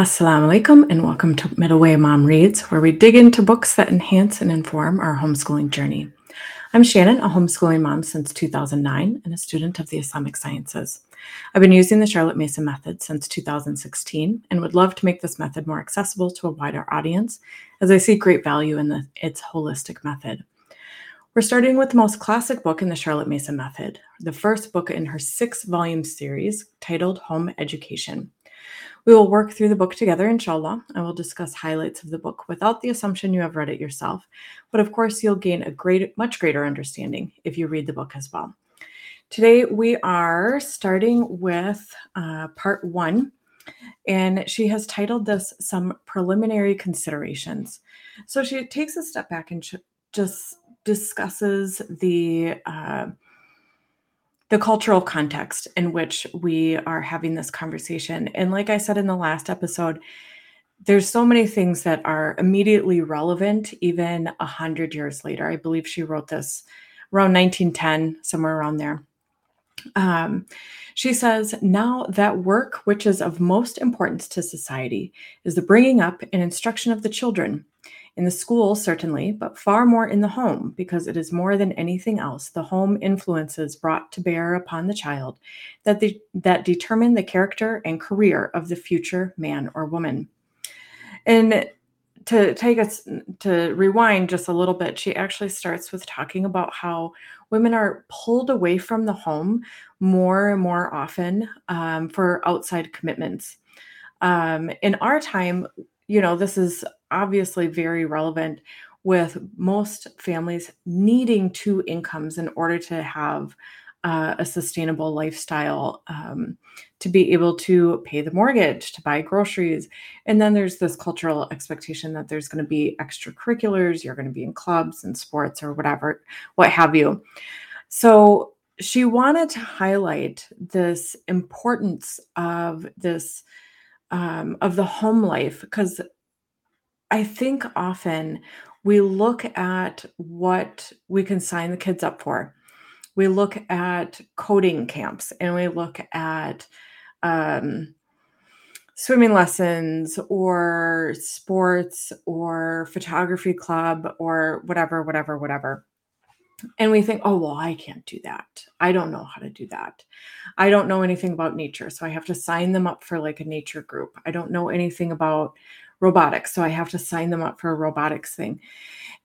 Assalamu alaikum and welcome to Middleway Mom Reads, where we dig into books that enhance and inform our homeschooling journey. I'm Shannen, a homeschooling mom since 2009 and a student of the Islamic sciences. I've been using the Charlotte Mason method since 2016 and would love to make this method more accessible to a wider audience as I see great value in the, its holistic method. We're starting with the most classic book in the Charlotte Mason method, the first book in her six volume series titled Home Education. We will work through the book together, inshallah. I will discuss highlights of the book without the assumption you have read it yourself. But of course, you'll gain a great, much greater understanding if you read the book as well. Today, we are starting with uh, part one, and she has titled this Some Preliminary Considerations. So she takes a step back and just discusses the uh, the cultural context in which we are having this conversation. And like I said in the last episode, there's so many things that are immediately relevant even a hundred years later. I believe she wrote this around 1910, somewhere around there. Um, she says, Now that work which is of most importance to society is the bringing up and instruction of the children, in the school, certainly, but far more in the home, because it is more than anything else the home influences brought to bear upon the child that, the, that determine the character and career of the future man or woman. And to take us to rewind just a little bit, she actually starts with talking about how women are pulled away from the home more and more often um, for outside commitments. Um, in our time, you know, this is obviously very relevant with most families needing two incomes in order to have uh, a sustainable lifestyle, um, to be able to pay the mortgage, to buy groceries. And then there's this cultural expectation that there's going to be extracurriculars, you're going to be in clubs and sports or whatever, what have you. So she wanted to highlight this importance of this, um, of the home life, because I think often we look at what we can sign the kids up for. We look at coding camps and we look at um, swimming lessons or sports or photography club or whatever, whatever, whatever. And we think, oh, well, I can't do that. I don't know how to do that. I don't know anything about nature. So I have to sign them up for like a nature group. I don't know anything about robotics. So I have to sign them up for a robotics thing.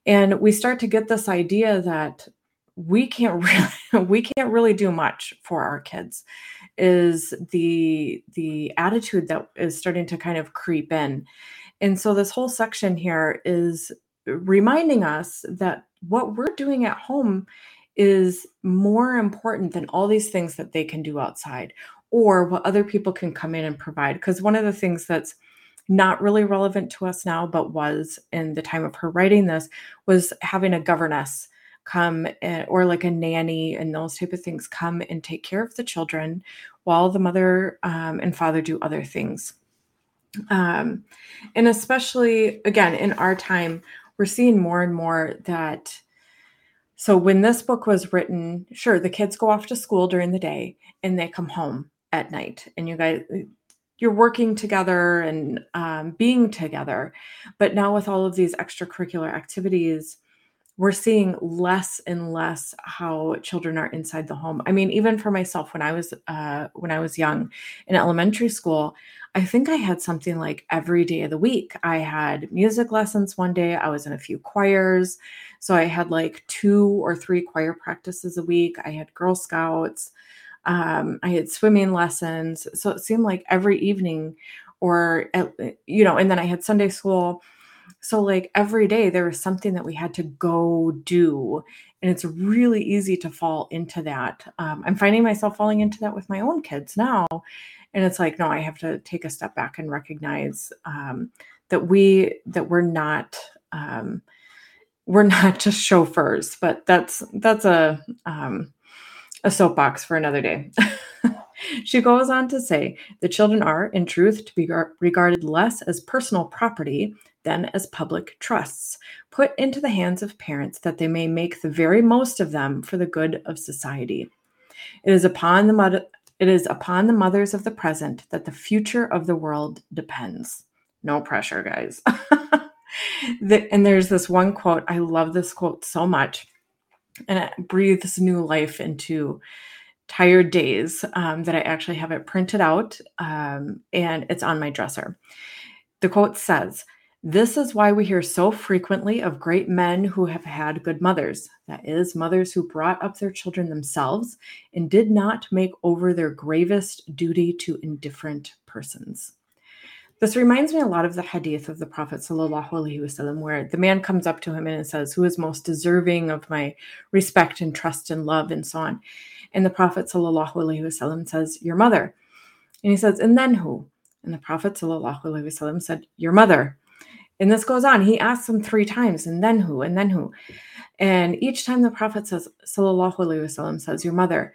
And we start to get this idea that we can't really we can't really do much for our kids is the the attitude that is starting to kind of creep in and so this whole section here is reminding us that what we're doing at home is more important than all these things that they can do outside or what other people can come in and provide because one of the things that's not really relevant to us now, but was in the time of her writing this, was having a governess come in, or like a nanny and those type of things come and take care of the children while the mother um, and father do other things. Um, and especially, again, in our time, we're seeing more and more that. So when this book was written, sure, the kids go off to school during the day and they come home at night and you guys you're working together and um, being together. But now with all of these extracurricular activities, we're seeing less and less how children are inside the home. I mean, even for myself, when I was uh, when I was young in elementary school, I think I had something like every day of the week. I had music lessons one day. I was in a few choirs, so I had like two or three choir practices a week. I had Girl Scouts. Um, I had swimming lessons. So it seemed like every evening, or, at, you know, and then I had Sunday school. So, like every day, there was something that we had to go do. And it's really easy to fall into that. Um, I'm finding myself falling into that with my own kids now. And it's like, no, I have to take a step back and recognize um, that we, that we're not, um, we're not just chauffeurs, but that's, that's a, um, a soapbox for another day. she goes on to say the children are, in truth, to be regarded less as personal property than as public trusts, put into the hands of parents that they may make the very most of them for the good of society. It is upon the mother It is upon the mothers of the present that the future of the world depends. No pressure, guys. the, and there's this one quote. I love this quote so much. And it breathes new life into tired days um, that I actually have it printed out um, and it's on my dresser. The quote says, This is why we hear so frequently of great men who have had good mothers. That is, mothers who brought up their children themselves and did not make over their gravest duty to indifferent persons. This reminds me a lot of the hadith of the Prophet wasallam, where the man comes up to him and says, Who is most deserving of my respect and trust and love, and so on. And the Prophet wasallam says, Your mother. And he says, And then who? And the Prophet wasallam said, Your mother. And this goes on. He asks him three times, and then who? And then who? And each time the Prophet says, Sallallahu Alaihi Wasallam says, Your mother.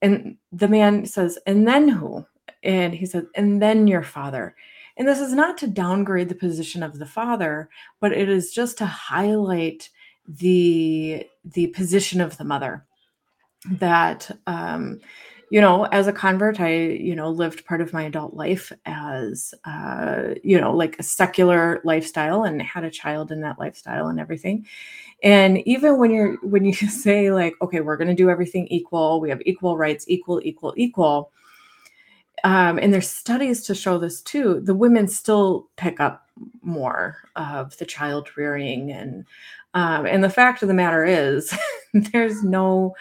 And the man says, And then who? And he says, And then your father. And this is not to downgrade the position of the father, but it is just to highlight the the position of the mother. That um, you know, as a convert, I you know lived part of my adult life as uh, you know like a secular lifestyle and had a child in that lifestyle and everything. And even when you're when you say like, okay, we're going to do everything equal, we have equal rights, equal, equal, equal um, and there's studies to show this too the women still pick up more of the child rearing and um, and the fact of the matter is there's no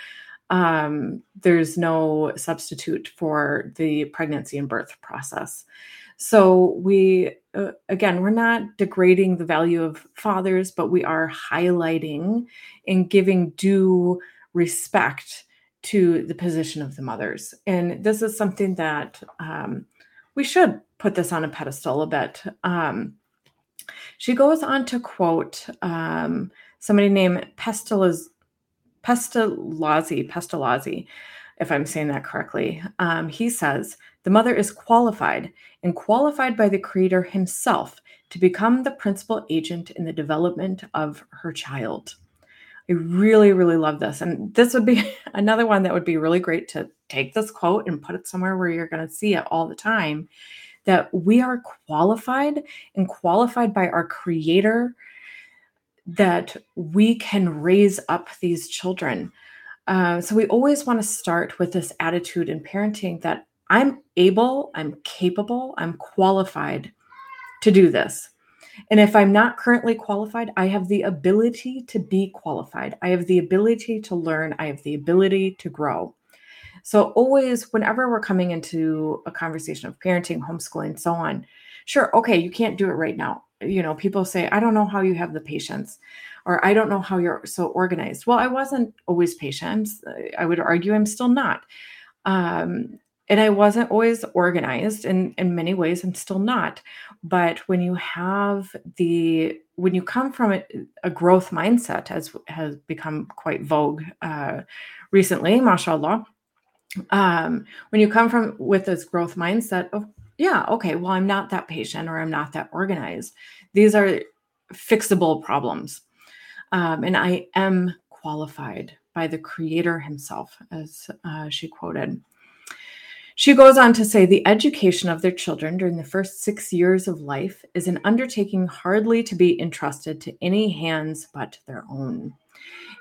um, there's no substitute for the pregnancy and birth process. So we uh, again we're not degrading the value of fathers but we are highlighting and giving due respect to the position of the mothers. And this is something that um, we should put this on a pedestal a bit. Um, she goes on to quote um, somebody named Pestalozzi, Pestalozzi, if I'm saying that correctly. Um, he says, the mother is qualified and qualified by the creator himself to become the principal agent in the development of her child. I really, really love this. And this would be another one that would be really great to take this quote and put it somewhere where you're going to see it all the time that we are qualified and qualified by our creator that we can raise up these children. Uh, so we always want to start with this attitude in parenting that I'm able, I'm capable, I'm qualified to do this. And if I'm not currently qualified, I have the ability to be qualified. I have the ability to learn. I have the ability to grow. So, always, whenever we're coming into a conversation of parenting, homeschooling, so on, sure, okay, you can't do it right now. You know, people say, I don't know how you have the patience, or I don't know how you're so organized. Well, I wasn't always patient. I would argue I'm still not. Um, and I wasn't always organized and in many ways I'm still not. But when you have the when you come from a, a growth mindset as has become quite vogue uh, recently, mashallah. Um, when you come from with this growth mindset of yeah, okay, well, I'm not that patient or I'm not that organized. These are fixable problems. Um, and I am qualified by the creator himself, as uh, she quoted. She goes on to say the education of their children during the first six years of life is an undertaking hardly to be entrusted to any hands but their own.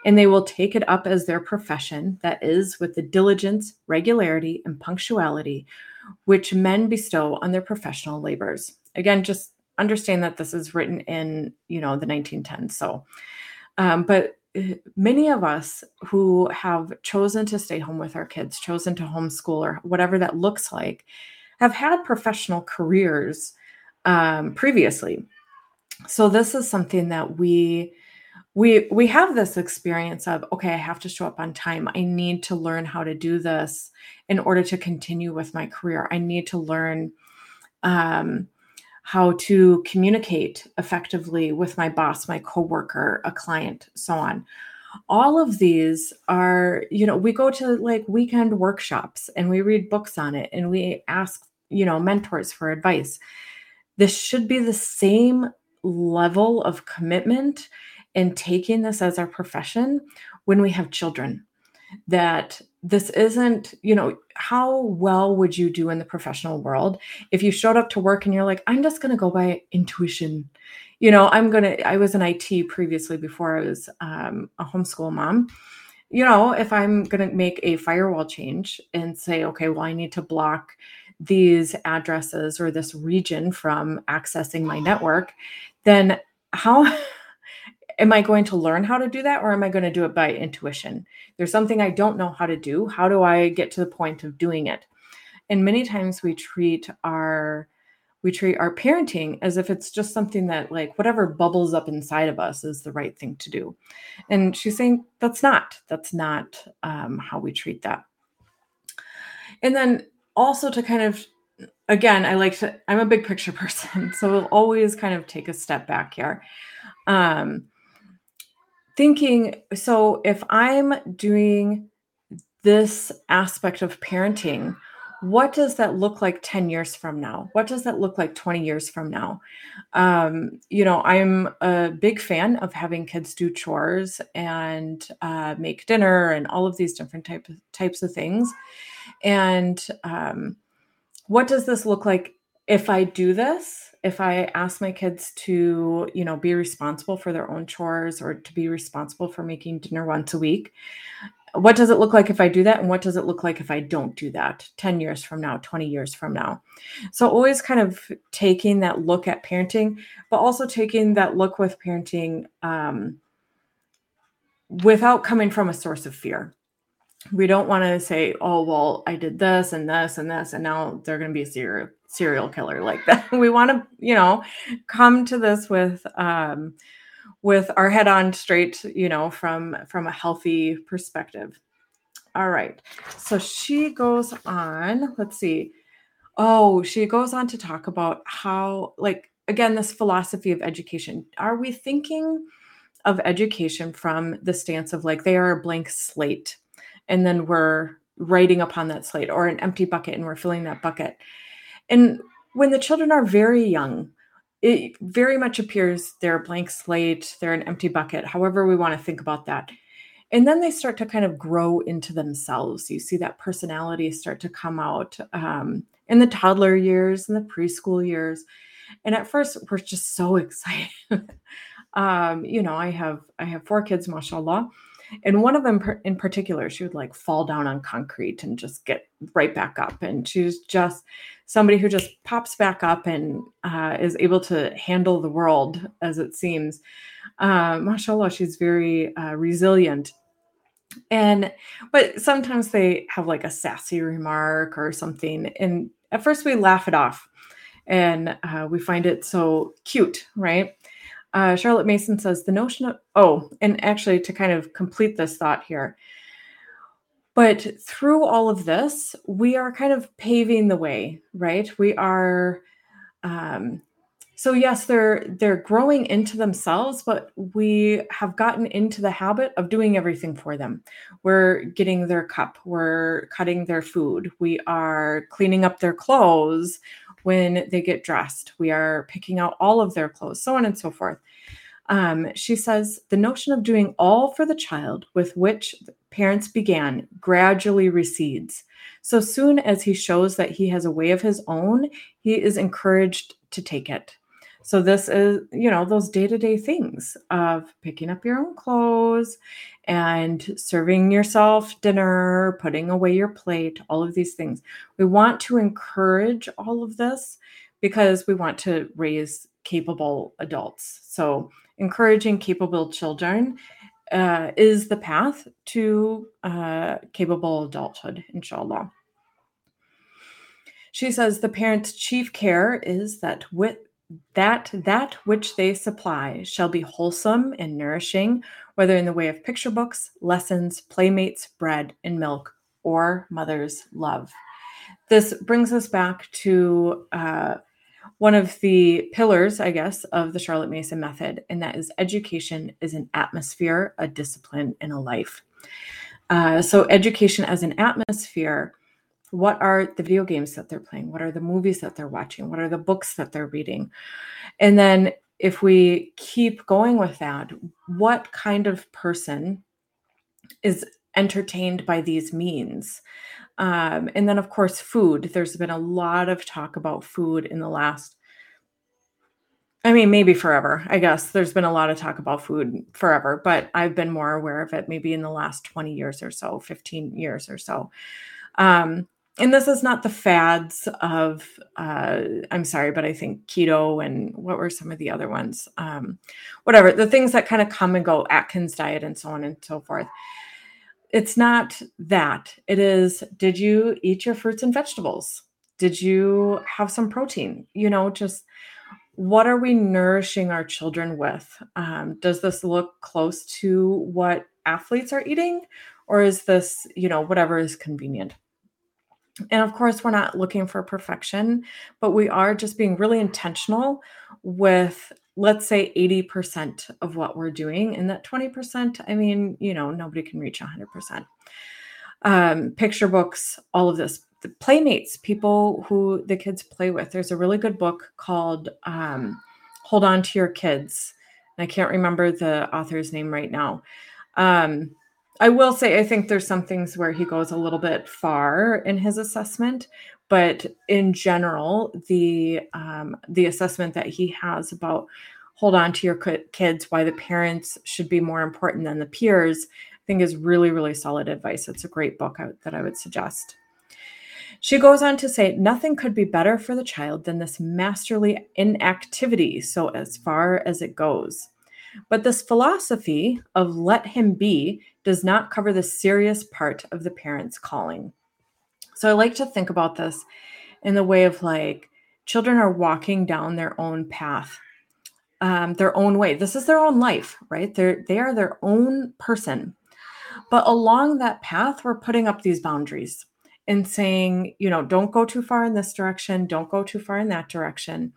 And they will take it up as their profession, that is, with the diligence, regularity, and punctuality which men bestow on their professional labors. Again, just understand that this is written in, you know, the 1910s. So, um, but many of us who have chosen to stay home with our kids, chosen to homeschool or whatever that looks like, have had professional careers um, previously. So this is something that we we we have this experience of okay, I have to show up on time. I need to learn how to do this in order to continue with my career. I need to learn um, how to communicate effectively with my boss, my coworker, a client, so on. All of these are, you know, we go to like weekend workshops and we read books on it and we ask, you know, mentors for advice. This should be the same level of commitment in taking this as our profession when we have children that this isn't, you know, how well would you do in the professional world if you showed up to work and you're like, I'm just going to go by intuition. You know, I'm going to, I was in IT previously before I was um, a homeschool mom. You know, if I'm going to make a firewall change and say, okay, well, I need to block these addresses or this region from accessing my network, then how am I going to learn how to do that or am I going to do it by intuition? There's something I don't know how to do. How do I get to the point of doing it? And many times we treat our we treat our parenting as if it's just something that like whatever bubbles up inside of us is the right thing to do and she's saying that's not that's not um, how we treat that and then also to kind of again i like to i'm a big picture person so we'll always kind of take a step back here um, thinking so if I'm doing this aspect of parenting, what does that look like 10 years from now? What does that look like 20 years from now? Um, you know, I'm a big fan of having kids do chores and uh, make dinner and all of these different type, types of things. And um, what does this look like if I do this? if I ask my kids to, you know, be responsible for their own chores or to be responsible for making dinner once a week, what does it look like if I do that? And what does it look like if I don't do that 10 years from now, 20 years from now? So, always kind of taking that look at parenting, but also taking that look with parenting um, without coming from a source of fear. We don't want to say, oh, well, I did this and this and this, and now they're going to be a serial serial killer like that. we want to, you know, come to this with um with our head on straight, you know, from from a healthy perspective. All right. So she goes on, let's see. Oh, she goes on to talk about how like again this philosophy of education. Are we thinking of education from the stance of like they are a blank slate and then we're writing upon that slate or an empty bucket and we're filling that bucket and when the children are very young, it very much appears they're a blank slate, they're an empty bucket, however we want to think about that. And then they start to kind of grow into themselves. You see that personality start to come out um, in the toddler years and the preschool years. And at first, we're just so excited. um, you know, I have I have four kids, mashallah, and one of them in particular, she would like fall down on concrete and just get right back up. And she's just somebody who just pops back up and uh, is able to handle the world as it seems. Uh, mashallah, she's very uh, resilient. And, but sometimes they have like a sassy remark or something. And at first we laugh it off and uh, we find it so cute, right? Uh, Charlotte Mason says the notion of, oh, and actually to kind of complete this thought here, but through all of this, we are kind of paving the way, right? We are, um, so yes, they're they're growing into themselves, but we have gotten into the habit of doing everything for them. We're getting their cup, we're cutting their food, we are cleaning up their clothes, when they get dressed. We are picking out all of their clothes, so on and so forth. Um, she says the notion of doing all for the child with which parents began gradually recedes. So soon as he shows that he has a way of his own, he is encouraged to take it. So this is, you know, those day-to-day things of picking up your own clothes and serving yourself dinner, putting away your plate, all of these things. We want to encourage all of this because we want to raise capable adults. So encouraging capable children uh, is the path to uh, capable adulthood, inshallah. She says the parent's chief care is that with that that which they supply shall be wholesome and nourishing, whether in the way of picture books, lessons, playmates, bread, and milk, or mother's love. This brings us back to uh, one of the pillars, I guess, of the Charlotte Mason method, and that is education is an atmosphere, a discipline, and a life. Uh, so, education as an atmosphere what are the video games that they're playing what are the movies that they're watching what are the books that they're reading and then if we keep going with that what kind of person is entertained by these means. Um, and then, of course, food. There's been a lot of talk about food in the last, I mean, maybe forever. I guess there's been a lot of talk about food forever, but I've been more aware of it maybe in the last 20 years or so, 15 years or so. Um, and this is not the fads of uh, i'm sorry but i think keto and what were some of the other ones? Um, whatever the things that kind of come and go atkins diet and so on and so forth. It's not that. It is did you eat your fruits and vegetables? Did you have some protein? You know just what are we nourishing our children with? Um, does this look close to what athletes are eating? Or is this you know whatever is convenient and of course, we're not looking for perfection, but we are just being really intentional with, let's say, 80% of what we're doing. And that 20%, I mean, you know, nobody can reach 100%. Um, picture books, all of this. The playmates, people who the kids play with. There's a really good book called um, Hold On to Your Kids. And I can't remember the author's name right now. Um, I will say, I think there's some things where he goes a little bit far in his assessment, but in general, the um, the assessment that he has about hold on to your kids, why the parents should be more important than the peers, I think is really, really solid advice. It's a great book that I would suggest. She goes on to say, nothing could be better for the child than this masterly inactivity, so as far as it goes. But this philosophy of let him be does not cover the serious part of the parent's calling. So I like to think about this in the way of like children are walking down their own path, um, their own way. This is their own life, right? They're they are their own person. But along that path, we're putting up these boundaries and saying, you know, don't go too far in this direction, don't go too far in that direction.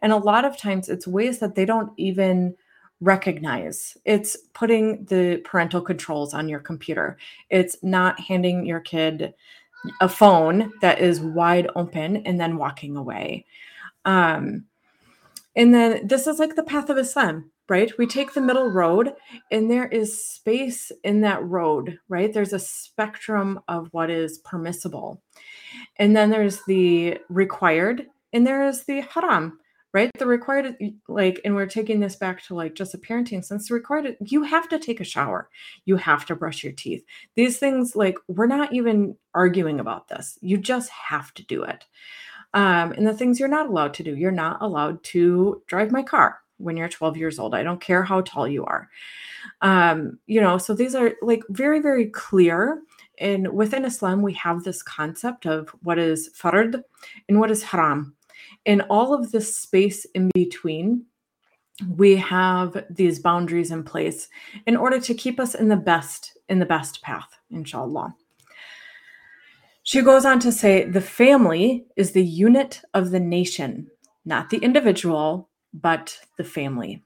And a lot of times it's ways that they don't even recognize. It's putting the parental controls on your computer. It's not handing your kid a phone that is wide open and then walking away. Um, and then this is like the path of Islam, right? We take the middle road and there is space in that road, right? There's a spectrum of what is permissible. And then there's the required and there is the haram right? The required like and we're taking this back to like just a parenting sense the required you have to take a shower. You have to brush your teeth. These things like we're not even arguing about this. You just have to do it. Um, and the things you're not allowed to do you're not allowed to drive my car when you're 12 years old. I don't care how tall you are. Um, you know so these are like very very clear. And within islam we have this concept of what is fard and what is haram in all of this space in between, we have these boundaries in place in order to keep us in the best in the best path inshallah. She goes on to say the family is the unit of the nation not the individual but the family.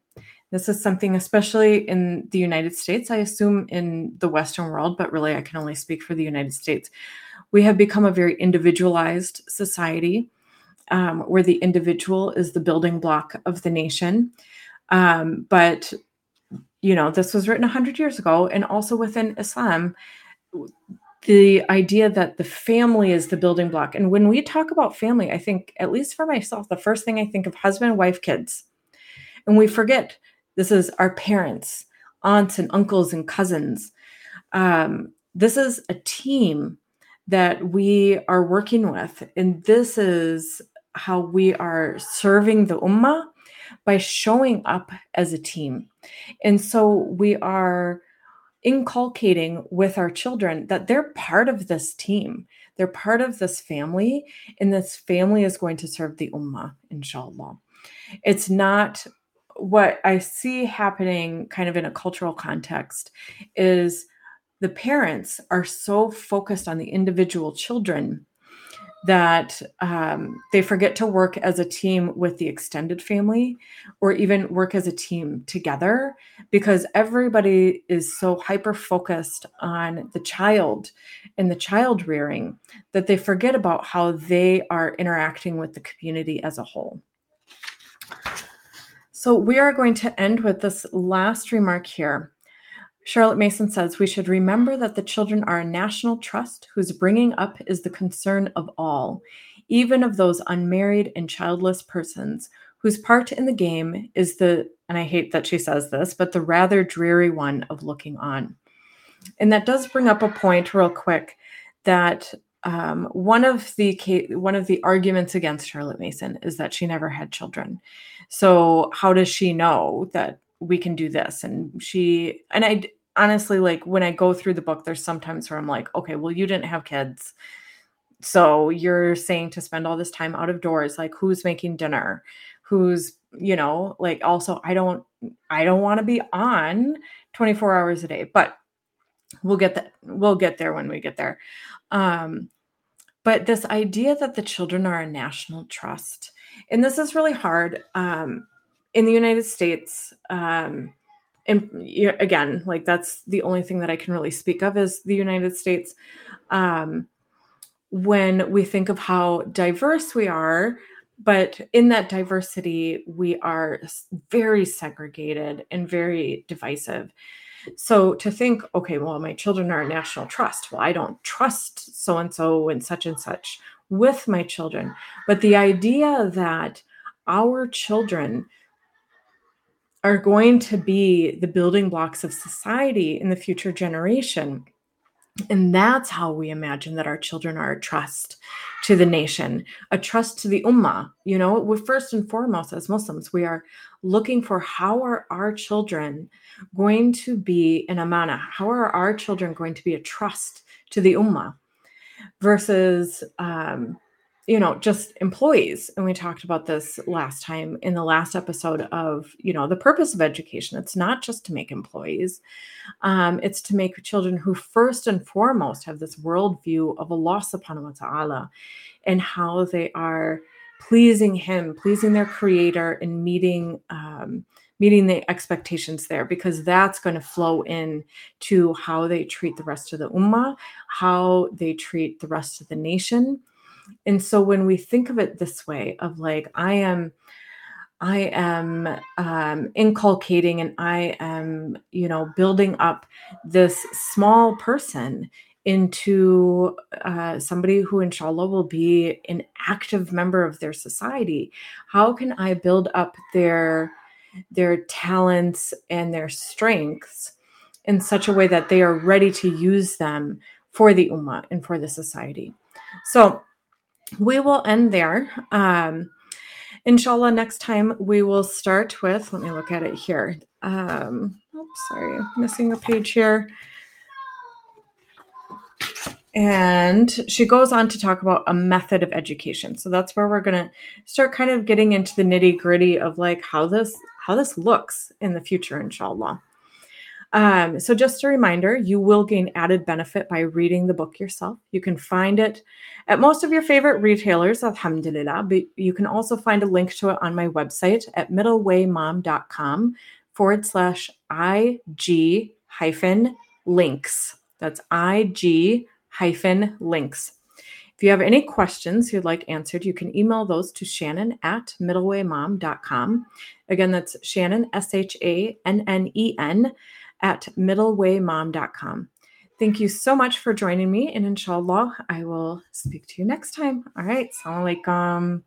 This is something especially in the united states i assume in the western world but really i can only speak for the united states. We have become a very individualized society um, where the individual is the building block of the nation. Um, but, you know, this was written 100 years ago. And also within Islam, the idea that the family is the building block. And when we talk about family, I think, at least for myself, the first thing I think of husband, wife, kids. And we forget this is our parents, aunts, and uncles, and cousins. Um, this is a team that we are working with. And this is how we are serving the ummah by showing up as a team. And so we are inculcating with our children that they're part of this team. They're part of this family, and this family is going to serve the ummah, inshallah. It's not what I see happening kind of in a cultural context is the parents are so focused on the individual children that um, they forget to work as a team with the extended family or even work as a team together because everybody is so hyper focused on the child and the child rearing that they forget about how they are interacting with the community as a whole. So, we are going to end with this last remark here. Charlotte Mason says we should remember that the children are a national trust whose bringing up is the concern of all, even of those unmarried and childless persons whose part in the game is the, and I hate that she says this, but the rather dreary one of looking on. And that does bring up a point real quick that um, one of the one of the arguments against Charlotte Mason is that she never had children. So how does she know that we can do this? And she and I honestly like when I go through the book, there's sometimes where I'm like, okay, well, you didn't have kids. So you're saying to spend all this time out of doors, like who's making dinner? Who's, you know, like also I don't I don't want to be on 24 hours a day, but we'll get that we'll get there when we get there. Um, but this idea that the children are a national trust, and this is really hard. Um, in the United States, um, and again, like that's the only thing that I can really speak of is the United States. Um, when we think of how diverse we are, but in that diversity, we are very segregated and very divisive. So to think, okay, well, my children are a national trust. Well, I don't trust so and so and such and such with my children. But the idea that our children are going to be the building blocks of society in the future generation and that's how we imagine that our children are a trust to the nation, a trust to the ummah. You know, we first and foremost, as Muslims, we are looking for how are our children going to be an amana? How are our children going to be a trust to the ummah versus um, you know just employees. And we talked about this last time in the last episode of you know the purpose of education. It's not just to make employees um, it's to make children who first and foremost have this worldview of allah subhanahu wa ta'ala and how they are pleasing him pleasing their creator and meeting um, meeting the expectations there because that's going to flow in to how they treat the rest of the ummah how they treat the rest of the nation and so when we think of it this way of like i am i am um, inculcating and i am you know building up this small person into uh, somebody who inshallah will be an active member of their society how can i build up their their talents and their strengths in such a way that they are ready to use them for the ummah and for the society? So we will end there. Um, inshallah, next time we will start with, let me look at it here. Um, oops, sorry, missing a page here. And she goes on to talk about a method of education. So that's where we're going to start kind of getting into the nitty gritty of like how this how this looks in the future, inshallah. Um, so, just a reminder you will gain added benefit by reading the book yourself. You can find it at most of your favorite retailers, alhamdulillah, but you can also find a link to it on my website at middlewaymom.com forward slash IG hyphen links. That's IG hyphen links. If you have any questions you'd like answered, you can email those to Shannen at middlewaymom.com. Again, that's Shannen, S H A N N E N at middlewaymom.com. Thank you so much for joining me, and inshallah, I will speak to you next time. All right, salam alaikum.